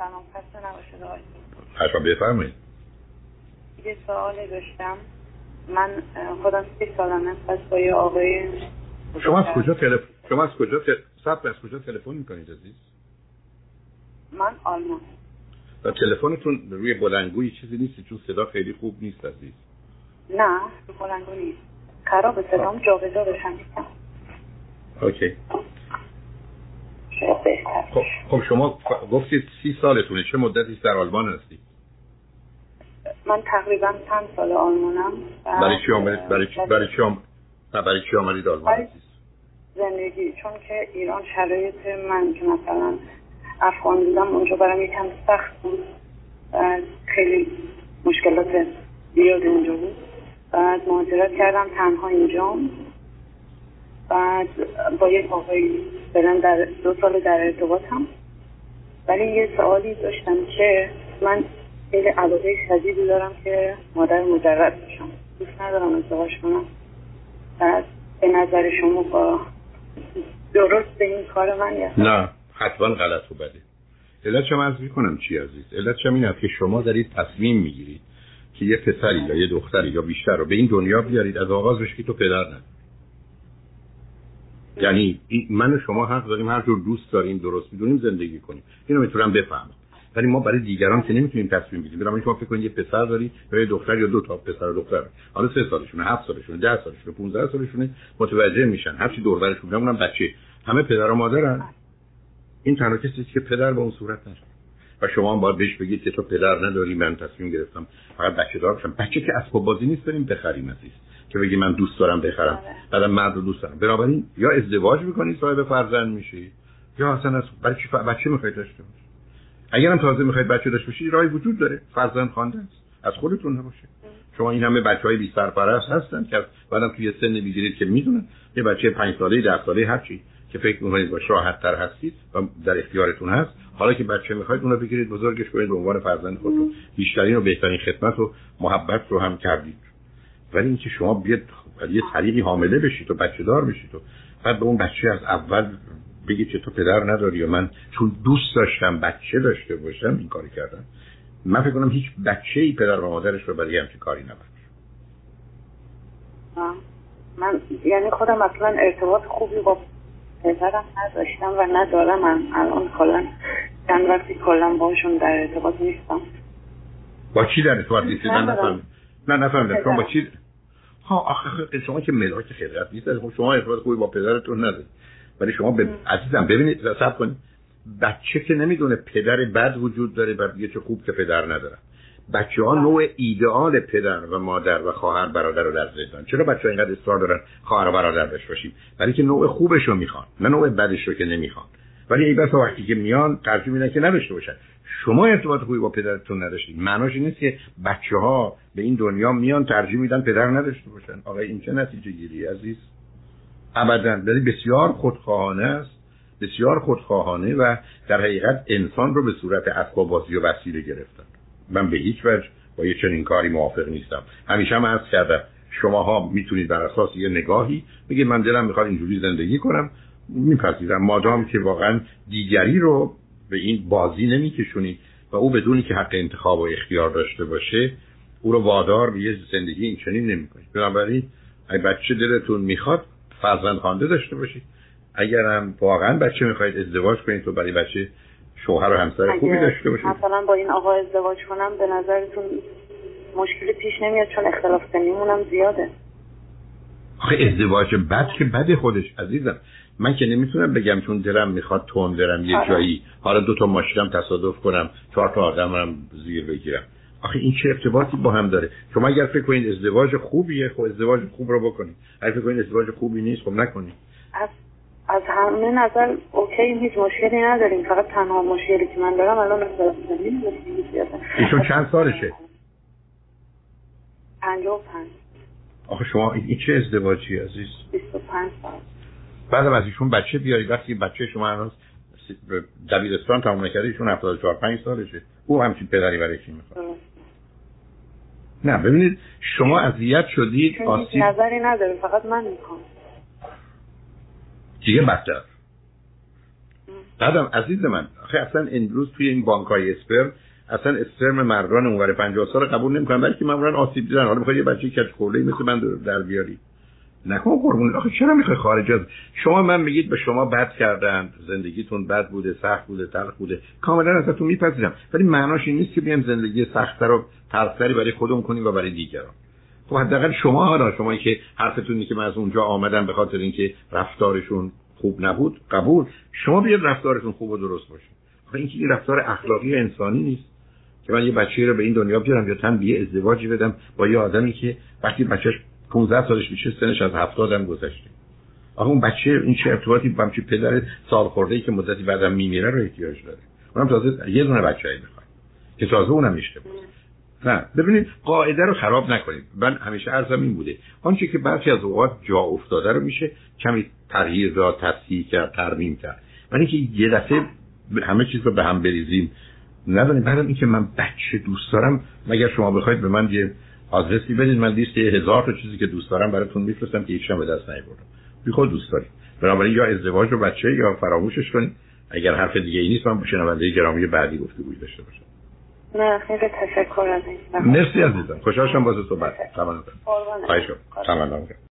سلام خسته نباشید آقای بفرمایید. یه سوالی داشتم. من خودم سی سالمه پس با یه آقای شما از کجا تلفن شما از کجا. ثبت از کجا تلفن می‌کنید عزیز؟ من آلمان. و تلفنتون روی بلندگوی چیزی نیست چون صدا خیلی خوب نیست عزیز. نه بلنگو نیست. خراب صدام جابجا بشم. اوکی. شاید بهتر خب, خب شما گفتید سی سالتونه چه مدتی در آلمان هستید من تقریبا چند سال آلمانم برای چی آمدید برای چی برای چی آم... برای چی آمدید آلمان برای زندگی چون که ایران شرایط من که مثلا افغان بودم اونجا برام یکم سخت بود خیلی مشکلات زیادی اونجا بود. بعد مهاجرت کردم تنها اینجام. بعد با یک آقایی برم در دو سال در ارتباطم ولی یه سوالی داشتم که من خیلی علاقه شدیدی دارم که مادر مجرد بشم. دوست ندارم ازدواج کنم. بعد به نظر شما با درست به این کار من یا نه؟ حتما غلط و بده. علت چه عرض کنم چی عزیز؟ علت چه این که شما دارید تصمیم می‌گیرید که یه پسری یا یه دختری یا بیشتر رو به این دنیا بیارید از آغاز بشه که تو پدر نداری. یعنی من و شما حق داریم هر جور دوست داریم درست می‌دونیم زندگی کنیم. اینو می‌تونم بفهمم. ولی ما برای دیگران که نمی‌تونیم تصمیم بگیریم. برای شما فکر کنید یه پسر داری یا یه دختر یا دو تا پسر و دختر. حالا سه سالشونه هفت سالشونه ده سالشونه 15 سالشونه متوجه میشن. هر چی دور برشون اونم بچه. همه پدر و مادرن. این تنها کسی که پدر به اون صورت نشه. و شما هم باید بهش بگید که تو پدر نداری من تصمیم گرفتم. فقط بچه دار بچه که اسباب بازی نیست بریم بخریم عزیز. که بگی من دوست دارم بخرم. بعدم مرد رو دوست دارم. بنابراین یا ازدواج می‌کنی صاحب فرزند میشی یا اصلا از برای چی ف- بچه می‌خواید داشته باشی؟ اگرم تازه می‌خواید بچه داشته باشی راهی وجود داره. فرزند خوانده است. از خودتون نباشه. شما این همه بچه های بی سرپرست هستن که بعدم توی سن می‌گیرید که می‌دونن. یه بچه پنج ساله ده ساله هر چی که فکر می‌کنید باش راحت تر هستید و در اختیارتون هست. حالا که بچه می‌خواید اونو بگیرید بزرگش کنید به عنوان فرزند خودتون. بیشترین و بهترین خدمت و محبت رو هم کردید. ولی اینکه شما بیاد یه طریقی حامله بشید و بچه دار بشید و بعد به اون بچه از اول بگید که تو پدر نداری و من چون دوست داشتم بچه داشته باشم این کاری کردم. من فکر کنم هیچ بچه ای پدر و مادرش رو برای همچین کاری نبرد. من یعنی خودم اصلا ارتباط خوبی با پدرم نداشتم و ندارم. هم. الان کلا چند وقتی کلا باشون در ارتباط نیستم. با چی در ارتباط نیستید من نه نفهمیدم. شما با. چی؟ ها آخه شما که ملاک خلقت نیست. خب شما ارتباط خوبی با پدرتون ندارید ولی شما به عزیزم ببینید صبر کنید. بچه که نمی‌دونه پدر بد وجود داره و یه چه خوب که پدر ندارن بچه ها نوع ایدئال پدر و مادر و خواهر برادر رو در ذهن چرا بچه ها اینقدر اصرار دارن خواهر و برادر داشته باشیم؟ برای که نوع خوبش رو می‌خوان نه نوع بدش رو که نمی‌خوان. ولی ای بسا وقتی که میان ترجیح میدن که نداشته باشن. شما ارتباط خوبی با پدرتون نداشتید. معناش این نیست که بچه ها به این دنیا میان ترجیح میدن پدر نداشته باشن. آقا این چه نتیجه گیری عزیز؟ ابدا. ولی بسیار خودخواهانه است. بسیار خودخواهانه و در حقیقت انسان رو به صورت اسباب بازی و وسیله گرفتن. من به هیچ وجه با یه چنین کاری موافق نیستم. همیشه هم عرض کردم شماها می‌تونید بر اساس یه نگاهی بگید من دلم می‌خواد اینجوری زندگی کنم. میپذیرم. مادام که واقعا دیگری رو به این بازی نمیکشونید و او بدونی که حق انتخاب و اختیار داشته باشه او رو وادار به یه زندگی این چنین نمی‌کنید بنابراین اگه بچه دلتون می‌خواد فرزند خوانده داشته باشید اگر هم واقعا بچه می‌خواید ازدواج کنید تو برای بچه شوهر و همسر خوبی داشته باشید. مثلا با این آقا ازدواج کنم به نظرتون مشکلی پیش نمیاد چون اختلاف سنیمونم زیاده. آخه ازدواج بد که بد خودش عزیزم. من که نمی‌تونم بگم چون دلم می‌خواد تون برم یه آره. جایی. حالا دو تا ماشینم تصادف کنم چهار تا آدمم زیر بگیرم. آخه این چه ارتباطی با هم داره؟ شما اگر فکر کنید ازدواج خوبیه خب ازدواج خوب رو بکنید. اگر فکر کنید ازدواج خوبی نیست خب نکنید. از از همه نظر اوکی هیچ مشکلی نداریم. فقط تنها مشکلی که من دارم الان ایشون چند سالشه؟ پنجاه و پنج. آخه شما این چه ازدواجی عزیز؟ بیست و پنج سال. بعدم از ایشون بچه بیاری. وقتی بچه شما هنوز دبیرستان تمام نکرده ایشون 74 5 سالشه. او همچین پدری برای کی می‌خواد. نه ببینید شما اذیت شدید آسیب نظری نداره فقط من می‌خوام. دیگه بدتر بعدم عزیز من آخه اصلا امروز توی این بانک های اسپرم اصلا اسپرم مردان اونور 50 سال قبول نمی‌کنن بلکه معمولا آسیب دیدن. حالا می‌خوای یه بچه کج خورده مثل من در بیاری. نکن قربون آخه چرا می‌خوای خارج از شما من میگید به شما بد کردن. زندگیتون بد بوده سخت بوده تلخ بوده. کاملا ازتون میپذیرم. ولی معناش این نیست که بیام زندگی سختتر و تلختری برای خودمون کنیم و برای دیگران. خب حداقل شما حالا شما که حرفتون که من از اونجا آمدم به خاطر اینکه رفتارشون خوب نبود قبول. شما بیاد رفتارتون خوب و درست باشه. آخه اینکه این رفتار اخلاقی و انسانی نیست که من یه بچه رو به این دنیا بیارم یا تن یه ازدواجی بدم با یه آدمی که وقتی بچهش 15 سالش میشه سنش از 70 هم گذشته. آخه اون بچه این چه ارتباطی با همچین پدر سال خورده ای که مدتی بعدم میمیره رو احتیاج داره. اونم تازه یه دونه بچه‌ای می‌خواد که تازه اونم اشتباه. نه ببینید قاعده رو خراب نکنید. من همیشه عرضم این بوده. آنچه که برخی از اوقات جا افتاده رو میشه کمی تغییر داد تصحیح کرد ترمیم کرد ولی که یه دفعه همه چیز رو به هم بریزیم. نداریم بعدم اینکه من بچه دوست دارم مگر شما بخواید به من یه آدرسی بدید من لیست هزار تا چیزی که دوست دارم براتون میفرستم که هیچ به دست نیاوردم. بی خود دوست دارید. بنابراین یا ازدواج رو بچه یا فراموشش کنید. اگر حرف دیگه ای نیست من شنونده گرامی بعدی گفتگوی داشته باشم. نه خیلی تشکر از این. مرسی عزیزم. خوشحال شدم باز صحبت تمام. خواهش